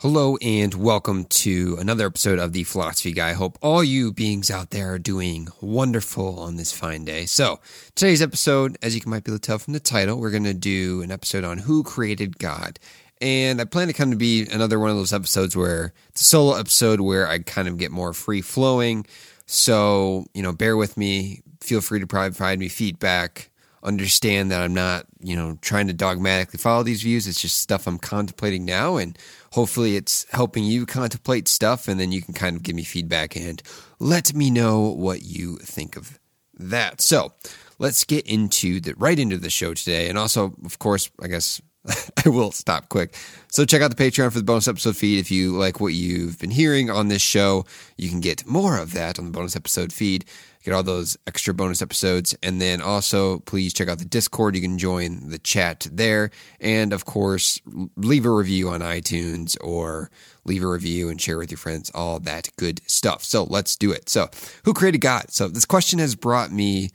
Hello and welcome to another episode of the Philosophy Guy. I hope all you beings out there are doing wonderful on this fine day. So, today's episode, as you might be able to tell from the title, we're going to do an episode on who created God. And I plan to come to be another one of those episodes where it's a solo episode where I kind of get more free flowing. So, you know, bear with me. Feel free to provide me feedback understand that I'm not, you know, trying to dogmatically follow these views. It's just stuff I'm contemplating now and hopefully it's helping you contemplate stuff and then you can kind of give me feedback and let me know what you think of that. So let's get into the right into the show today. And also, of course, I guess I will stop quick. So check out the Patreon for the bonus episode feed. If you like what you've been hearing on this show, you can get more of that on the bonus episode feed get all those extra bonus episodes. And then also, please check out the Discord. You can join the chat there. And of course, leave a review on iTunes or leave a review and share with your friends, all that good stuff. So let's do it. So, who created God? So, this question has brought me,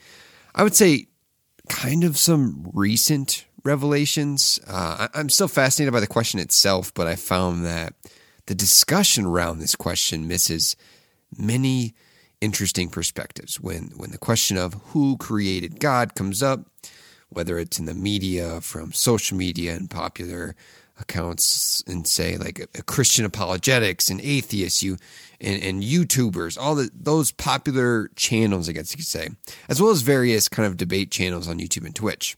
I would say, kind of some recent revelations. Uh, I'm still fascinated by the question itself, but I found that the discussion around this question misses many interesting perspectives when when the question of who created God comes up, whether it's in the media, from social media and popular accounts, and say like a, a Christian apologetics and atheists, you and, and YouTubers, all the those popular channels, I guess you could say, as well as various kind of debate channels on YouTube and Twitch.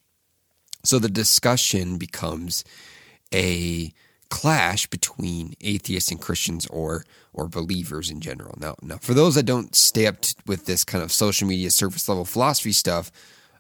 So the discussion becomes a clash between atheists and Christians or or believers in general. Now, now for those that don't stay up to, with this kind of social media surface level philosophy stuff,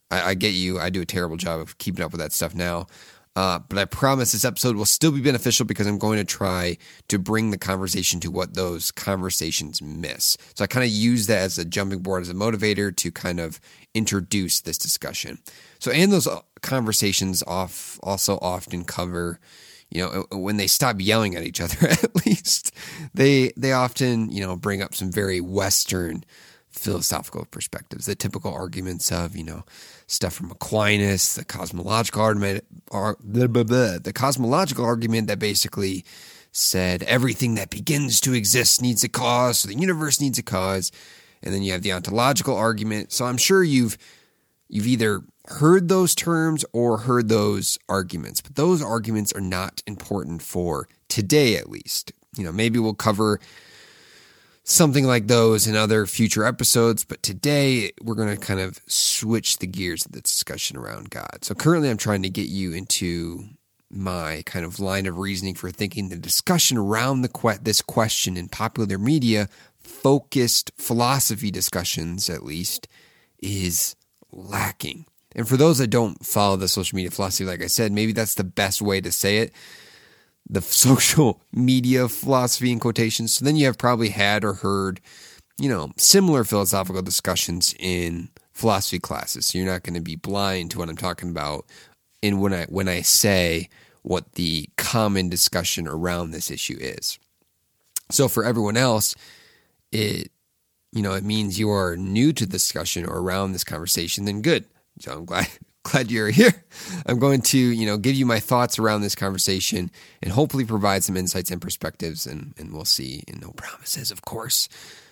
I, I, get you. I do a terrible job of keeping up with that stuff now. Uh, but I promise this episode will still be beneficial because I'm going to try to bring the conversation to what those conversations miss. So I kind of use that as a jumping board, as a motivator to kind of introduce this discussion. So, and those uh, conversations off also often cover you know uh, when they stop yelling at each other at least they they often you know bring up some very western philosophical perspectives the typical arguments of you know stuff from aquinas the cosmological argument or blah, blah, blah, the cosmological argument that basically said everything that begins to exist needs a cause so the universe needs a cause and then you have the ontological argument. So i'm sure you've you've either heard those terms or heard those arguments, but those arguments are not important for today, at least. You know, maybe we'll cover something like those in other future episodes, but today we're going to kind of switch the gears of the discussion around God. So currently, I'm trying to get you into my kind of line of reasoning for thinking the discussion around the que- this question in popular media, focused philosophy discussions at least, is lacking. And for those that don't follow the social media philosophy, like I said, maybe that's the best way to say it. The social media philosophy in quotations. So then you have probably had or heard, you know, similar philosophical discussions in philosophy classes. So you're not going to be blind to what I'm talking about in when I when I say what the common discussion around this issue is. So for everyone else, it you know, it means you are new to the discussion or around this conversation, then good. So I'm glad glad you're here. I'm going to, you know, give you my thoughts around this conversation and hopefully provide some insights and perspectives and and we'll see and no promises, of course.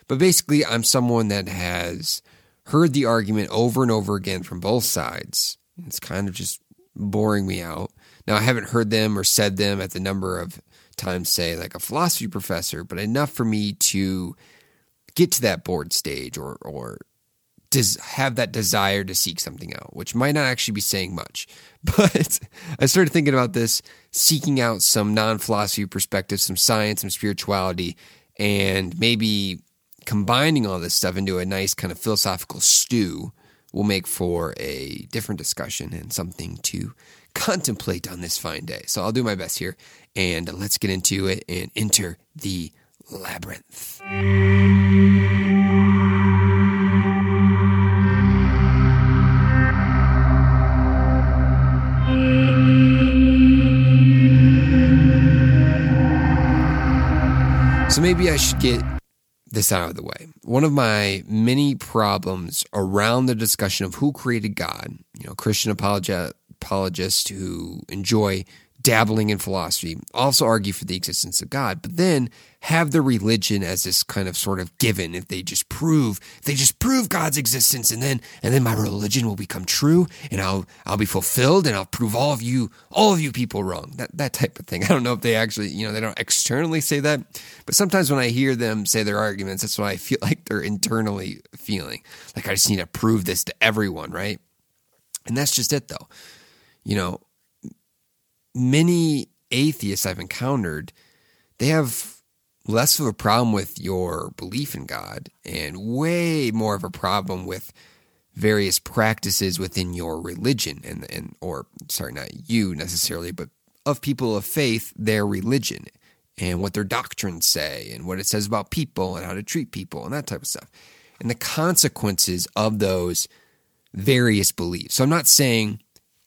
But basically, I'm someone that has heard the argument over and over again from both sides. It's kind of just boring me out. Now, I haven't heard them or said them at the number of times, say, like a philosophy professor, but enough for me to get to that bored stage or or des- have that desire to seek something out, which might not actually be saying much. But I started thinking about this, seeking out some non philosophy perspectives, some science, some spirituality, and maybe combining all this stuff into a nice kind of philosophical stew will make for a different discussion and something to contemplate on this fine day. So I'll do my best here and let's get into it and enter the labyrinth. So maybe I should get this out of the way. One of my many problems around the discussion of who created God, you know, Christian apologists who enjoy dabbling in philosophy, also argue for the existence of God, but then have their religion as this kind of sort of given. If they just prove, they just prove God's existence, and then and then my religion will become true, and I'll I'll be fulfilled, and I'll prove all of you all of you people wrong. That that type of thing. I don't know if they actually, you know, they don't externally say that, but sometimes when I hear them say their arguments, that's what I feel like they're internally feeling. Like I just need to prove this to everyone, right? And that's just it, though. You know, many atheists I've encountered, they have less of a problem with your belief in God and way more of a problem with various practices within your religion and and or sorry not you necessarily but of people of faith their religion and what their doctrines say and what it says about people and how to treat people and that type of stuff and the consequences of those various beliefs. So i'm not saying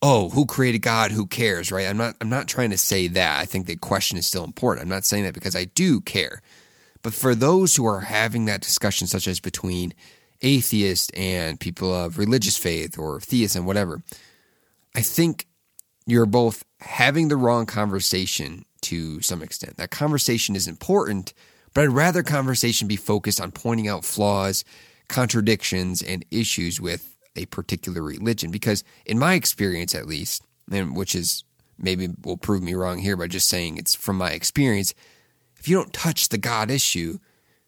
oh, who created God? Who cares, right? I'm not I'm not trying to say that. I think the question is still important. I'm not saying that because I do care. But for those who are having that discussion such as between atheists and people of religious faith or theists and whatever, I think you're both having the wrong conversation to some extent. That conversation is important, but I'd rather conversation be focused on pointing out flaws, contradictions, and issues with a particular religion. Because in my experience, at least, and which is maybe will prove me wrong here by just saying it's from my experience, if you don't touch the God issue,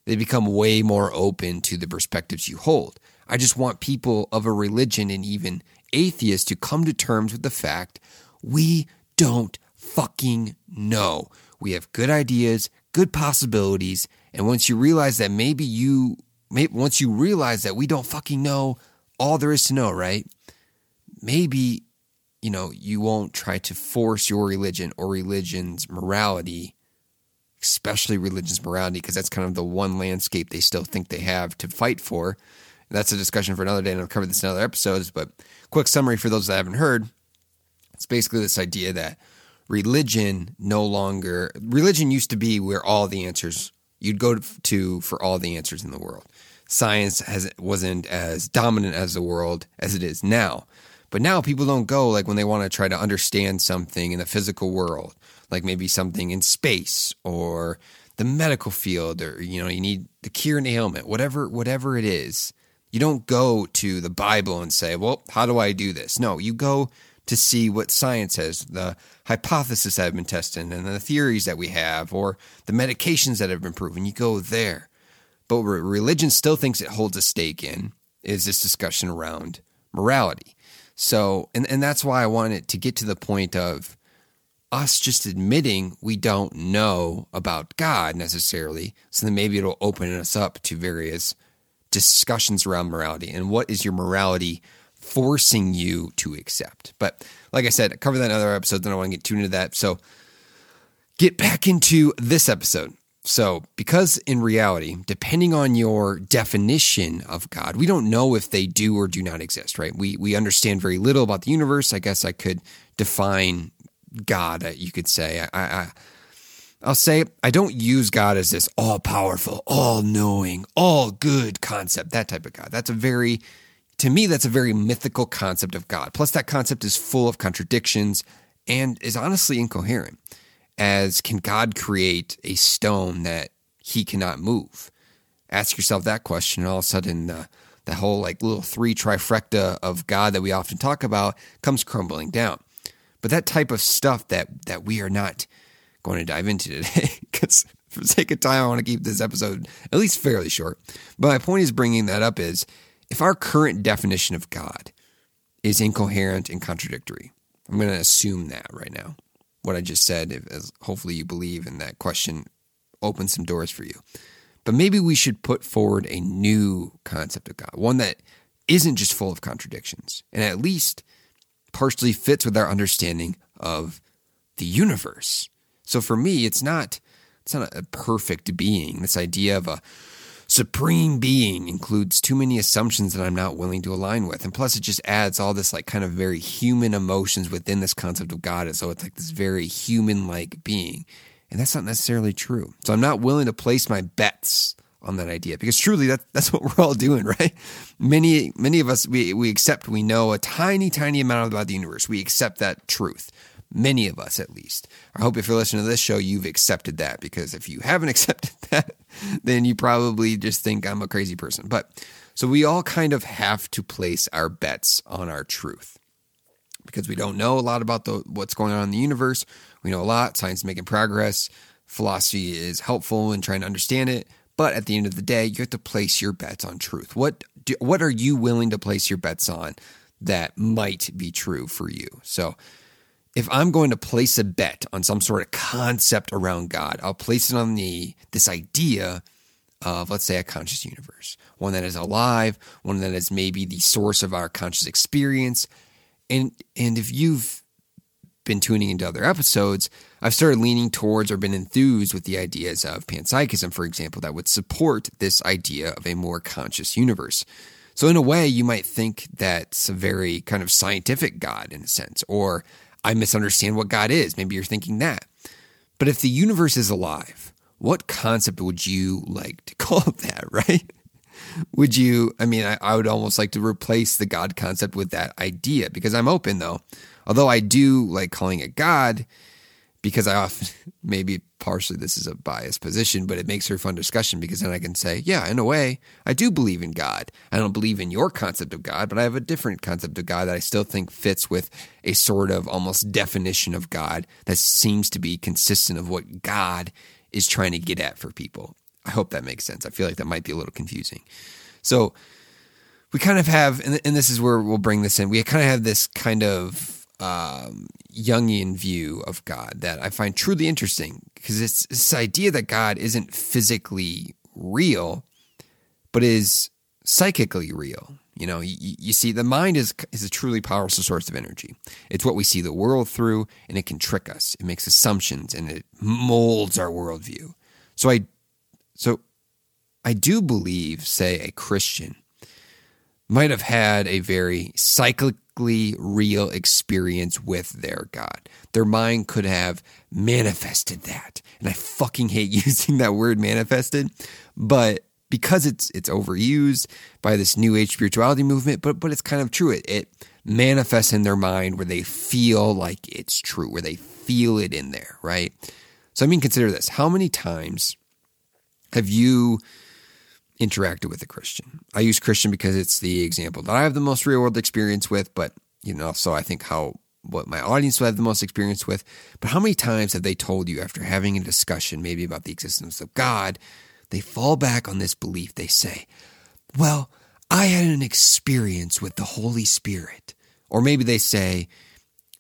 they become way more open to the perspectives you hold. I just want people of a religion and even atheists to come to terms with the fact we don't fucking know. We have good ideas, good possibilities, and once you realize that maybe you, once you realize that we don't fucking know all there is to know, right? Maybe, you know, you won't try to force your religion or religion's morality, especially religion's morality, because that's kind of the one landscape they still think they have to fight for. That's a discussion for another day, and I'll cover this in other episodes. But quick summary for those that haven't heard it's basically this idea that religion no longer, religion used to be where all the answers, you'd go to for all the answers in the world science has wasn't as dominant as the world as it is now. But now people don't go like when they want to try to understand something in the physical world, like maybe something in space or the medical field, or you know, you need the cure an ailment, whatever whatever it is. You don't go to the Bible and say, "Well, how do I do this?" No, you go to see what science has, the hypotheses that have been tested, and the theories that we have, or the medications that have been proven. You go there. But what religion still thinks it holds a stake in is this discussion around morality. So, and, and that's why I wanted to get to the point of us just admitting we don't know about God necessarily. So then maybe it'll open us up to various discussions around morality and what is your morality forcing you to accept. But like I said, I covered that in other episodes, then I want to get tuned into that. So get back into this episode. So, because in reality, depending on your definition of God, we don't know if they do or do not exist, right? We we understand very little about the universe. I guess I could define God, uh, you could say. I, I I'll say I don't use God as this all powerful, all knowing, all good concept, that type of God. That's a very, to me, that's a very mythical concept of God. Plus, that concept is full of contradictions and is honestly incoherent as can God create a stone that he cannot move? Ask yourself that question, and all of a sudden, the, the whole like little three trifecta of God that we often talk about comes crumbling down. But that type of stuff that that we are not going to dive into today, because for sake of time, I want to keep this episode at least fairly short. But my point is bringing that up is if our current definition of God is incoherent and contradictory, I'm going to assume that right now what I just said, as hopefully you believe, and that question opens some doors for you. But maybe we should put forward a new concept of God, one that isn't just full of contradictions, and at least partially fits with our understanding of the universe. So for me, it's not it's not a perfect being. This idea of a supreme being includes too many assumptions that I'm not willing to align with. And plus, it just adds all this like kind of very human emotions within this concept of God. And So it's like this very human like being. And that's not necessarily true. So I'm not willing to place my bets on that idea because truly that, that's what we're all doing, right? Many, many of us, we, we accept we know a tiny, tiny amount about the universe. We accept that truth. Many of us, at least. I hope if you're listening to this show, you've accepted that because if you haven't accepted that, then you probably just think I'm a crazy person. But so we all kind of have to place our bets on our truth because we don't know a lot about the, what's going on in the universe. We know a lot. Science is making progress. Philosophy is helpful in trying to understand it. But at the end of the day, you have to place your bets on truth. What do, what are you willing to place your bets on that might be true for you? So if I'm going to place a bet on some sort of concept around God, I'll place it on the this idea of, let's say, a conscious universe, one that is alive, one that is maybe the source of our conscious experience. And, and if you've been tuning into other episodes, I've started leaning towards or been enthused with the ideas of panpsychism, for example, that would support this idea of a more conscious universe. So, in a way, you might think that's a very kind of scientific God in a sense, or I misunderstand what God is. Maybe you're thinking that. But if the universe is alive, what concept would you like to call that, right? Would you, I mean, I, I, would almost like to replace the God concept with that idea because I'm open though. Although I do like calling it God because I often, maybe partially this is a biased position, but it makes for fun discussion because then I can say, yeah, in a way, I do believe in God. I don't believe in your concept of God, but I have a different concept of God that I still think fits with a sort of almost definition of God that seems to be consistent of what God is trying to get at for people. I hope that makes sense. I feel like that might be a little confusing. So we kind of have, and this is where we'll bring this in. We kind of have this kind of um, Jungian view of God that I find truly interesting because it's this idea that God isn't physically real, but is psychically real. You know, you, you, see, the mind is is a truly powerful source of energy. It's what we see the world through, and it can trick us. It makes assumptions, and it molds our worldview. So I, so I do believe, say, a Christian might have had a very psychically real experience with their God. Their mind could have manifested that, and I fucking hate using that word manifested, but because it's it's overused by this new age spirituality movement, but but it's kind of true. It it manifests in their mind where they feel like it's true, where they feel it in there, right? So I mean consider this. How many times have you interacted with a Christian? I use Christian because it's the example that I have the most real world experience with, but you know, so I think how what my audience will have the most experience with. But how many times have they told you after having a discussion, maybe about the existence of God, they fall back on this belief. They say, Well, I had an experience with the Holy Spirit. Or maybe they say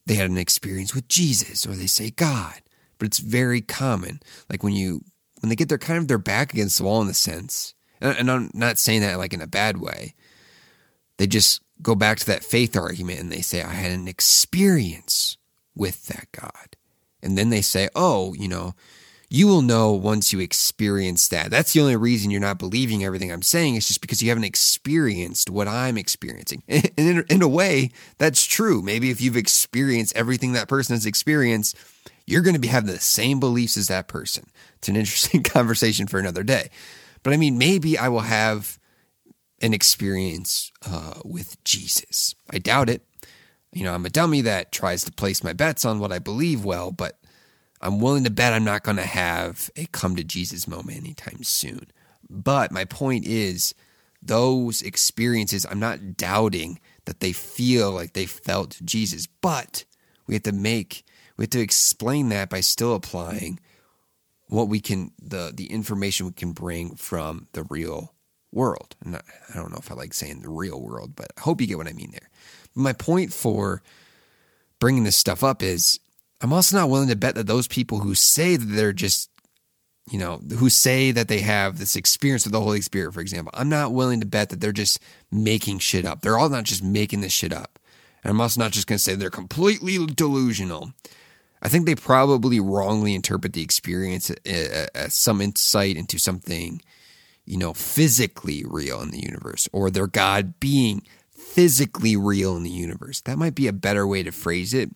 they had an experience with Jesus, or they say God. But it's very common. Like when you when they get their kind of their back against the wall in a sense, and I'm not saying that like in a bad way. They just go back to that faith argument and they say, I had an experience with that God. And then they say, oh, you know, you will know once you experience that. That's the only reason you're not believing everything I'm saying. It's just because you haven't experienced what I'm experiencing. And in, in a way, that's true. Maybe if you've experienced everything that person has experienced, you're going to be having the same beliefs as that person. It's an interesting conversation for another day. But I mean, maybe I will have an experience uh, with Jesus. I doubt it. You know, I'm a dummy that tries to place my bets on what I believe well, but I'm willing to bet I'm not going to have a come to Jesus moment anytime soon. But my point is, those experiences, I'm not doubting that they feel like they felt Jesus, but we have to make, we have to explain that by still applying what we can, the, the information we can bring from the real world. And I don't know if I like saying the real world, but I hope you get what I mean there. My point for bringing this stuff up is I'm also not willing to bet that those people who say that they're just, you know, who say that they have this experience with the Holy Spirit, for example, I'm not willing to bet that they're just making shit up. They're all not just making this shit up. And I'm also not just going to say they're completely delusional. I think they probably wrongly interpret the experience as some insight into something, you know, physically real in the universe or their God being physically real in the universe. That might be a better way to phrase it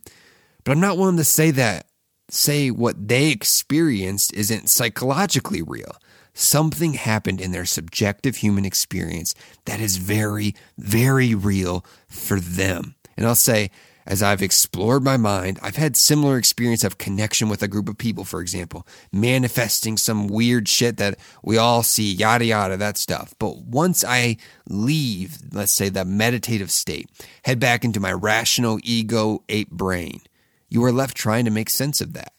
but I'm not willing to say that, say what they experienced isn't psychologically real. Something happened in their subjective human experience that is very, very real for them. And I'll say, as I've explored my mind, I've had similar experience of connection with a group of people, for example, manifesting some weird shit that we all see, yada yada, that stuff. But once I leave, let's say the meditative state, head back into my rational ego ape brain, you are left trying to make sense of that.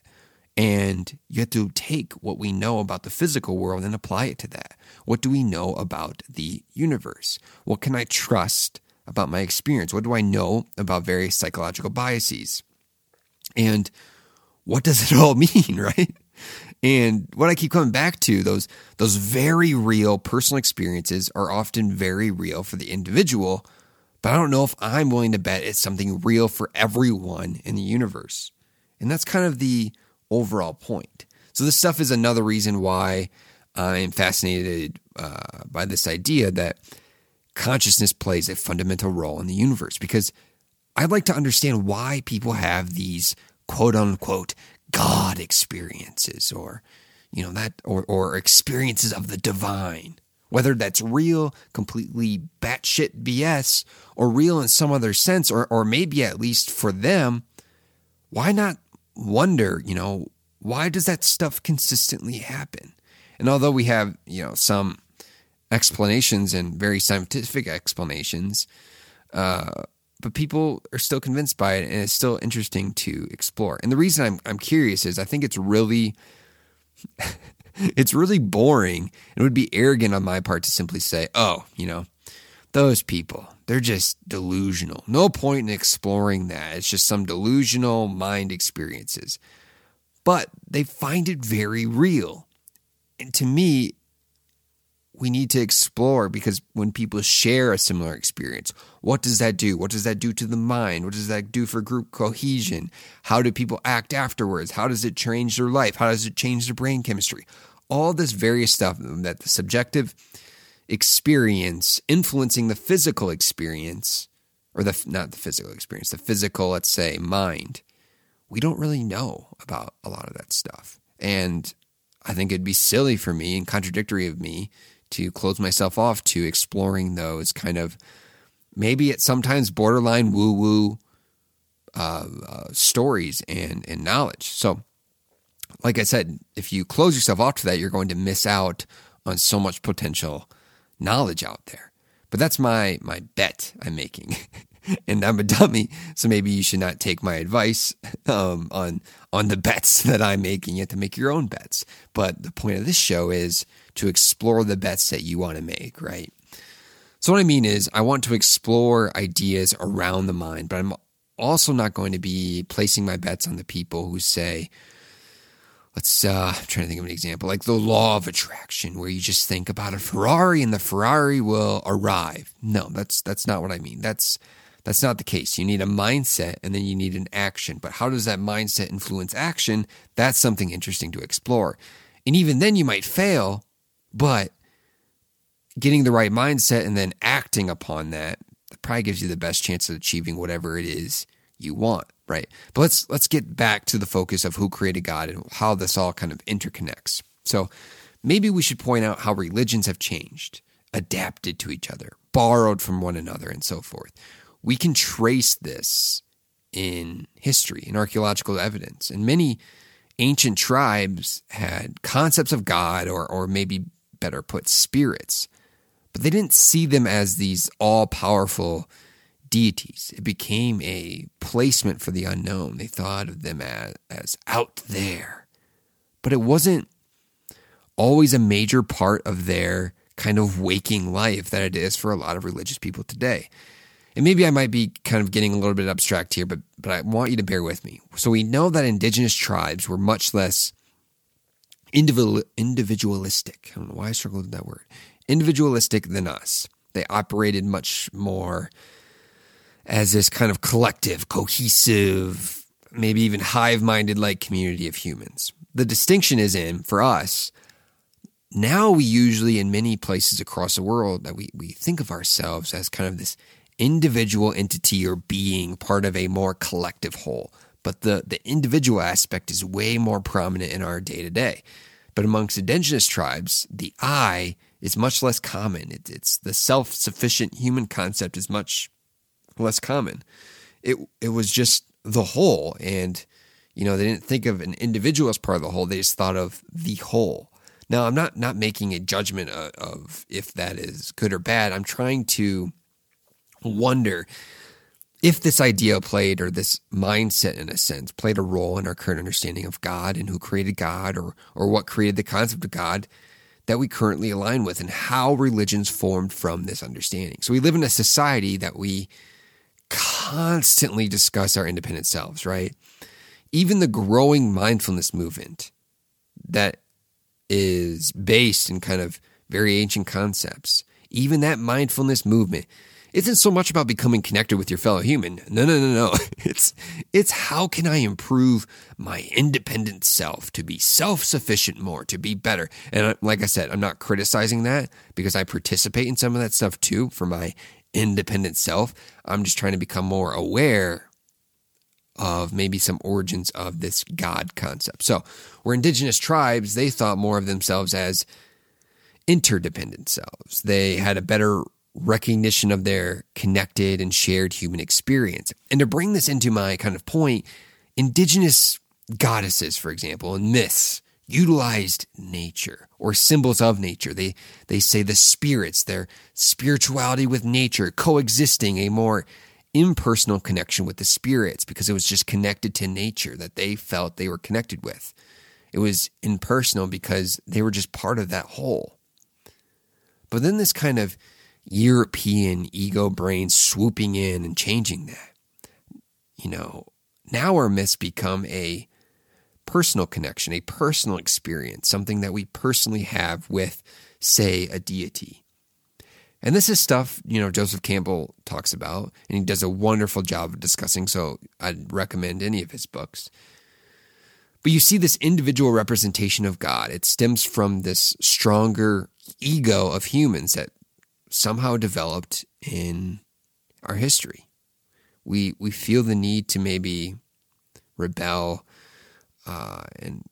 And you have to take what we know about the physical world and apply it to that. What do we know about the universe? What can I trust about my experience? What do I know about various psychological biases? And what does it all mean, right? And what I keep coming back to, those those very real personal experiences are often very real for the individual, but I don't know if I'm willing to bet it's something real for everyone in the universe. And that's kind of the overall point. So this stuff is another reason why I'm fascinated uh, by this idea that consciousness plays a fundamental role in the universe because I'd like to understand why people have these quote unquote God experiences or, you know, that, or, or experiences of the divine, whether that's real, completely batshit BS or real in some other sense, or, or maybe at least for them, why not wonder, you know, why does that stuff consistently happen? And although we have, you know, some explanations and very scientific explanations. Uh, but people are still convinced by it, and it's still interesting to explore. And the reason I'm I'm curious is I think it's really it's really boring. It would be arrogant on my part to simply say, "Oh, you know, those people, they're just delusional. No point in exploring that. It's just some delusional mind experiences." But they find it very real. And to me, we need to explore because when people share a similar experience, what does that do? What does that do to the mind? What does that do for group cohesion? How do people act afterwards? How does it change their life? How does it change their brain chemistry? All this various stuff that the subjective experience influencing the physical experience, or the not the physical experience, the physical, let's say, mind. We don't really know about a lot of that stuff. And I think it'd be silly for me and contradictory of me to close myself off to exploring those kind of maybe at sometimes borderline woo woo uh, uh, stories and, and knowledge. So, like I said, if you close yourself off to that, you're going to miss out on so much potential knowledge out there. But that's my my bet I'm making. and I'm a dummy, so maybe you should not take my advice um, on on the bets that I'm making. You have to make your own bets. But the point of this show is to explore the bets that you want to make, right? So, what I mean is, I want to explore ideas around the mind, but I'm also not going to be placing my bets on the people who say, let's, uh, I'm trying to think of an example, like the law of attraction, where you just think about a Ferrari and the Ferrari will arrive. No, that's, that's not what I mean. That's, that's not the case. You need a mindset and then you need an action. But how does that mindset influence action? That's something interesting to explore. And even then you might fail, but getting the right mindset and then acting upon that, probably gives you the best chance of achieving whatever it is you want, right? But let's let's get back to the focus of who created God and how this all kind of interconnects. So maybe we should point out how religions have changed, adapted to each other, borrowed from one another, and so forth. We can trace this in history, in archaeological evidence, and many ancient tribes had concepts of God or or maybe better put, spirits. But they didn't see them as these all powerful deities. It became a placement for the unknown. They thought of them as, as out there. But it wasn't always a major part of their kind of waking life that it is for a lot of religious people today. And maybe I might be kind of getting a little bit abstract here, but but I want you to bear with me. So we know that indigenous tribes were much less individual, individualistic. I don't know why I struggled with that word. Individualistic than us. They operated much more as this kind of collective, cohesive, maybe even hive minded like community of humans. The distinction is in, for us, now we usually, in many places across the world, that we, we think of ourselves as kind of this individual entity or being part of a more collective whole but the, the individual aspect is way more prominent in our day to day. But amongst indigenous tribes, the I is much less common. It, it's the self sufficient human concept is much less common. it it was just the whole and you know they didn't think of an individual as part of the whole they just thought of the whole now i'm not not making a judgment of, of if that is good or bad i'm trying to wonder if this idea played or this mindset in a sense played a role in our current understanding of god and who created god or or what created the concept of god that we currently align with and how religions formed from this understanding so we live in a society that we constantly discuss our independent selves, right? Even the growing mindfulness movement that is based in kind of very ancient concepts, even that mindfulness movement isn't so much about becoming connected with your fellow human. No, no, no, no. It's it's how can I improve my independent self to be self-sufficient more, to be better. And uh, like I said, I'm not criticizing that because I participate in some of that stuff too for my independent self. I'm just trying to become more aware of maybe some origins of this God concept. So, where indigenous tribes, they thought more of themselves as interdependent selves. They had a better recognition of their connected and shared human experience. And to bring this into my kind of point, indigenous goddesses, for example, and myths utilized nature or symbols of nature. They they say the spirits, their spirituality with nature, coexisting, a more impersonal connection with the spirits because it was just connected to nature that they felt they were connected with. It was impersonal because they were just part of that whole. But then this kind of European ego brain swooping in and changing that. You know, now our myths become a personal connection, a personal experience, something that we personally have with, say, a deity. And this is stuff, you know, Joseph Campbell talks about, and he does a wonderful job of discussing. So I'd recommend any of his books. But you see this individual representation of God. It stems from this stronger ego of humans that somehow developed in our history. We we feel the need to maybe rebel uh, and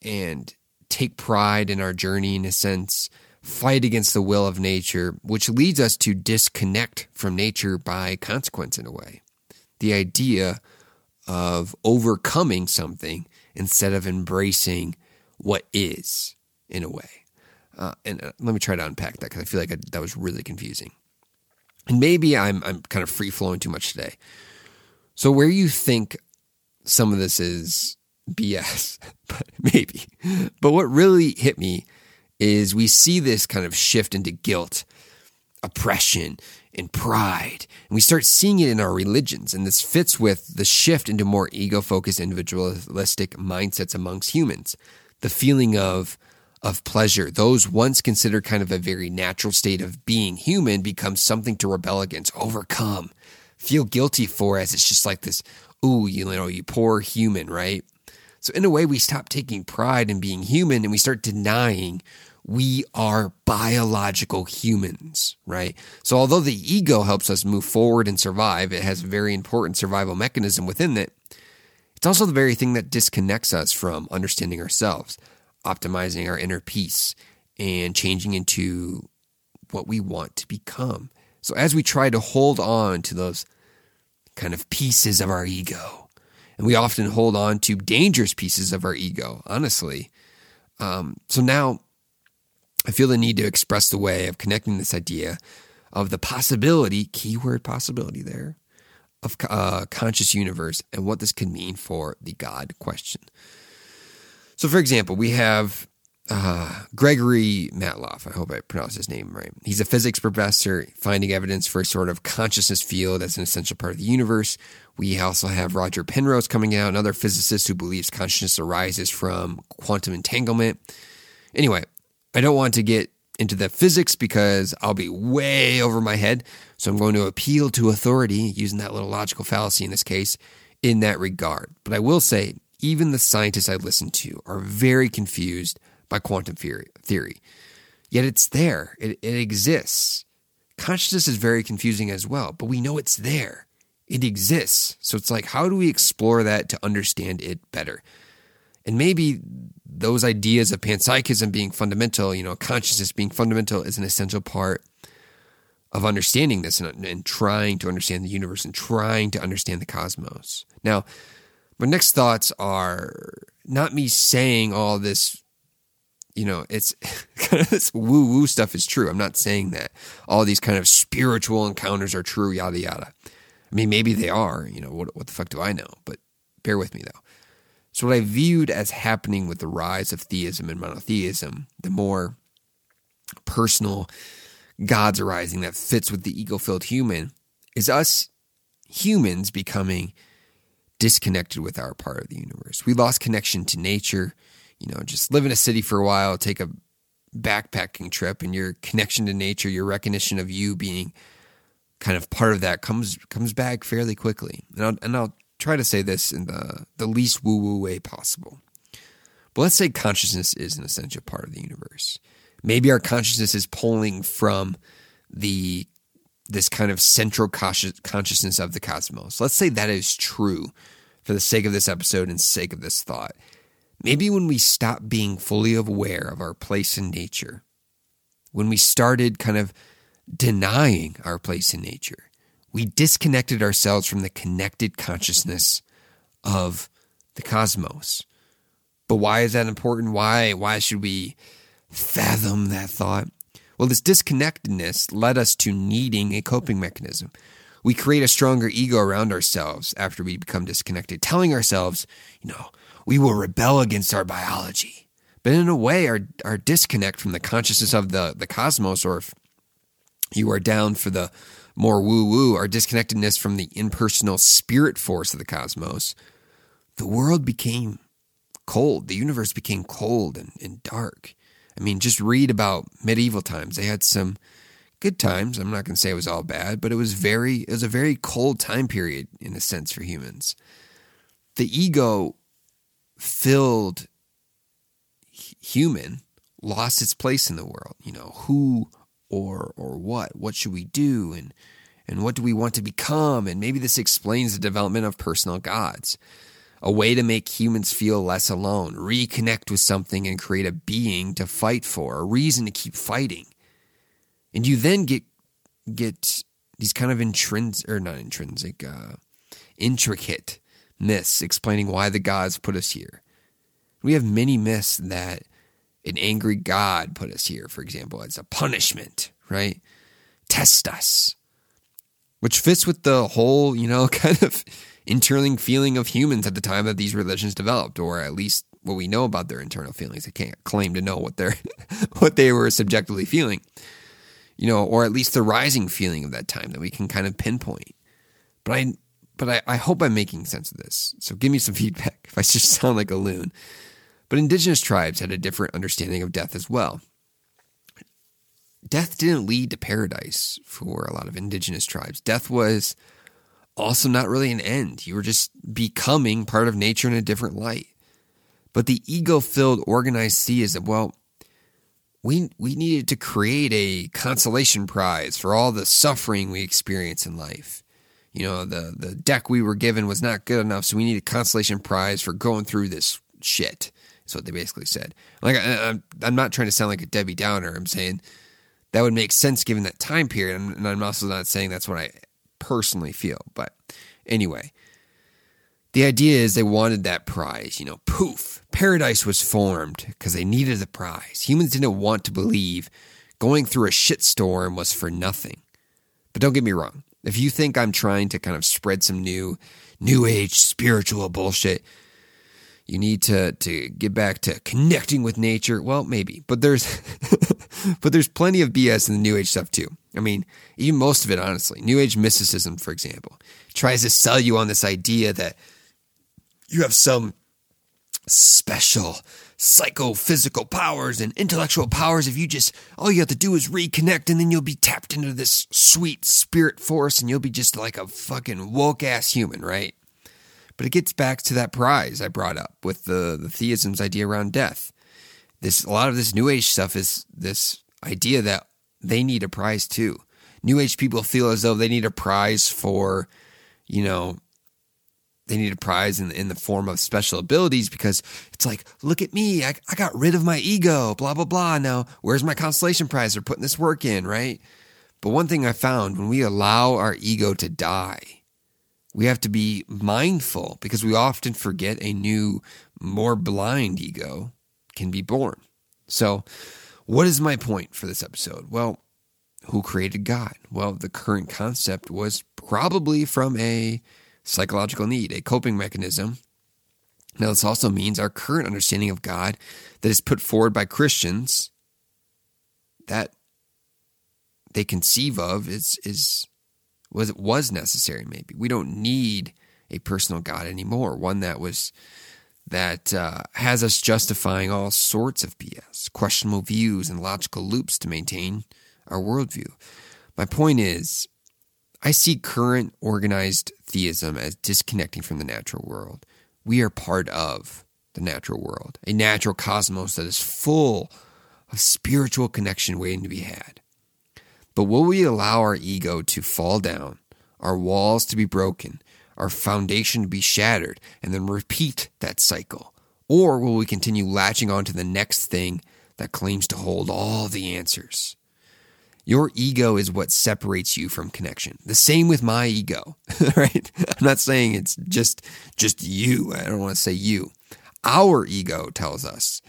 and take pride in our journey in a sense, fight against the will of nature, which leads us to disconnect from nature by consequence in a way. The idea of overcoming something instead of embracing what is in a way. Uh, and uh, let me try to unpack that because I feel like I, that was really confusing. And maybe I'm I'm kind of free flowing too much today. So where you think some of this is BS, but maybe. But what really hit me is we see this kind of shift into guilt, oppression, and pride. And we start seeing it in our religions. And this fits with the shift into more ego focused, individualistic mindsets amongst humans. The feeling of, of pleasure, those once considered kind of a very natural state of being human, becomes something to rebel against, overcome, feel guilty for, as it's just like this ooh, you know, you poor human, right? So in a way, we stop taking pride in being human and we start denying we are biological humans, right? So although the ego helps us move forward and survive, it has a very important survival mechanism within it. It's also the very thing that disconnects us from understanding ourselves, optimizing our inner peace, and changing into what we want to become. So as we try to hold on to those kind of pieces of our ego. And we often hold on to dangerous pieces of our ego, honestly. Um, so now I feel the need to express the way of connecting this idea of the possibility, keyword possibility there, of a uh, conscious universe and what this could mean for the God question. So, for example, we have uh, Gregory Matloff. I hope I pronounced his name right. He's a physics professor finding evidence for a sort of consciousness field as an essential part of the universe. We also have Roger Penrose coming out, another physicist who believes consciousness arises from quantum entanglement. Anyway, I don't want to get into the physics because I'll be way over my head. So I'm going to appeal to authority, using that little logical fallacy in this case, in that regard. But I will say, even the scientists I listen to are very confused by quantum theory. Yet it's there, it, it exists. Consciousness is very confusing as well, but we know it's there. It exists. So it's like, how do we explore that to understand it better? And maybe those ideas of panpsychism being fundamental, you know, consciousness being fundamental is an essential part of understanding this and, and trying to understand the universe and trying to understand the cosmos. Now, my next thoughts are not me saying all this, you know, it's kind of this woo woo stuff is true. I'm not saying that all these kind of spiritual encounters are true, yada yada. I mean, maybe they are, you know, what, what the fuck do I know? But bear with me though. So, what I viewed as happening with the rise of theism and monotheism, the more personal gods arising that fits with the ego filled human, is us humans becoming disconnected with our part of the universe. We lost connection to nature. You know, just live in a city for a while, take a backpacking trip, and your connection to nature, your recognition of you being kind of part of that comes comes back fairly quickly. And I'll, and I'll try to say this in the, the least woo woo way possible. But let's say consciousness is an essential part of the universe. Maybe our consciousness is pulling from the this kind of central consciousness of the cosmos. Let's say that is true for the sake of this episode and sake of this thought. Maybe when we stop being fully aware of our place in nature, when we started kind of denying our place in nature, we disconnected ourselves from the connected consciousness of the cosmos. But why is that important? Why why should we fathom that thought? Well, this disconnectedness led us to needing a coping mechanism. We create a stronger ego around ourselves after we become disconnected, telling ourselves, you know, we will rebel against our biology. But in a way, our, our disconnect from the consciousness of the, the cosmos, or if you are down for the more woo woo, our disconnectedness from the impersonal spirit force of the cosmos, the world became cold. The universe became cold and, and dark. I mean, just read about medieval times. They had some good times. I'm not going to say it was all bad, but it was very, it was a very cold time period in a sense for humans. The ego filled human lost its place in the world. You know, who or or what? What should we do? And and what do we want to become? And maybe this explains the development of personal gods. A way to make humans feel less alone, reconnect with something and create a being to fight for, a reason to keep fighting. And you then get get these kind of intrinsic or not intrinsic, uh, intricate myths explaining why the gods put us here. We have many myths that an angry God put us here, for example, as a punishment, right? Test us. Which fits with the whole, you know, kind of internal feeling of humans at the time that these religions developed, or at least what we know about their internal feelings. They can't claim to know what they're what they were subjectively feeling. You know, or at least the rising feeling of that time that we can kind of pinpoint. But I but I, I hope I'm making sense of this. So give me some feedback if I just sound like a loon. But indigenous tribes had a different understanding of death as well. Death didn't lead to paradise for a lot of indigenous tribes. Death was also not really an end. You were just becoming part of nature in a different light. But the ego filled organized theism, well, we, we needed to create a consolation prize for all the suffering we experience in life. You know, the, the deck we were given was not good enough, so we need a consolation prize for going through this shit. That's what they basically said. Like I, am not trying to sound like a Debbie Downer. I'm saying that would make sense given that time period, and I'm also not saying that's what I personally feel. But anyway, the idea is they wanted that prize. You know, poof, paradise was formed because they needed the prize. Humans didn't want to believe going through a shitstorm was for nothing. But don't get me wrong. If you think I'm trying to kind of spread some new, new age spiritual bullshit, you need to to get back to connecting with nature. Well, maybe, but there's but there's plenty of BS in the New Age stuff too. I mean, even most of it, honestly. New Age mysticism, for example, tries to sell you on this idea that you have some special psychophysical powers and intellectual powers if you just all you have to do is reconnect and then you'll be tapped into this sweet spirit force and you'll be just like a fucking woke ass human, right? But it gets back to that prize I brought up with the, the theism's idea around death. This a lot of this new age stuff is this idea that they need a prize too. New age people feel as though they need a prize for, you know, they need a prize in, in the form of special abilities because it's like, look at me, I, I got rid of my ego, blah, blah, blah. Now, where's my constellation prize? They're putting this work in, right? But one thing I found when we allow our ego to die, we have to be mindful because we often forget a new, more blind ego can be born. So, what is my point for this episode? Well, who created God? Well, the current concept was probably from a psychological need, a coping mechanism. Now, this also means our current understanding of God that is put forward by Christians that they conceive of is is was was necessary maybe we don't need a personal god anymore one that was that uh, has us justifying all sorts of bs questionable views and logical loops to maintain our worldview. My point is i see current organized theism as disconnecting from the natural world. We are part of the natural world a natural cosmos that is full of spiritual connection waiting to be had. But will we allow our ego to fall down, our walls to be broken, our foundation to be shattered, and then repeat that cycle? Or will we continue latching on to the next thing that claims to hold all the answers? Your ego is what separates you from connection. The same with my ego, right? I'm not saying it's just just you. I don't want to say you. Our ego tells us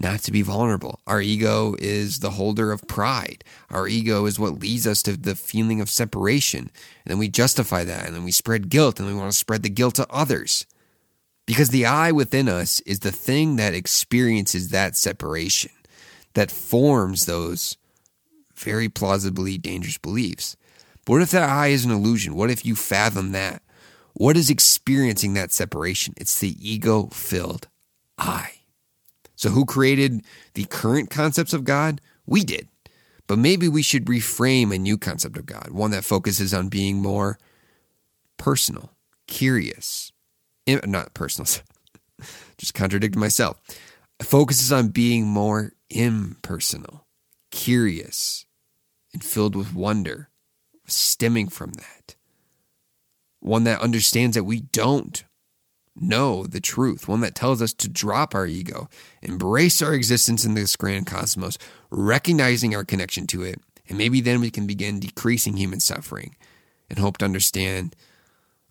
not to be vulnerable. Our ego is the holder of pride. Our ego is what leads us to the feeling of separation. And then we justify that and then we spread guilt and we want to spread the guilt to others. Because the I within us is the thing that experiences that separation, that forms those very plausibly dangerous beliefs. But what if that I is an illusion? What if you fathom that? What is experiencing that separation? It's the ego filled I. So, who created the current concepts of God? We did. But maybe we should reframe a new concept of God, one that focuses on being more personal, curious, not personal, just contradicted myself, focuses on being more impersonal, curious, and filled with wonder stemming from that. One that understands that we don't know the truth, one that tells us to drop our ego, embrace our existence in this grand cosmos, recognizing our connection to it, and maybe then we can begin decreasing human suffering and hope to understand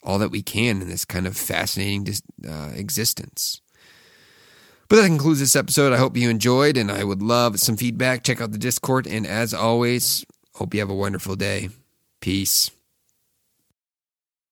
all that we can in this kind of fascinating uh, existence. But that concludes this episode. I hope you enjoyed, and I would love some feedback. Check out the Discord, and as always, hope you have a wonderful day. Peace.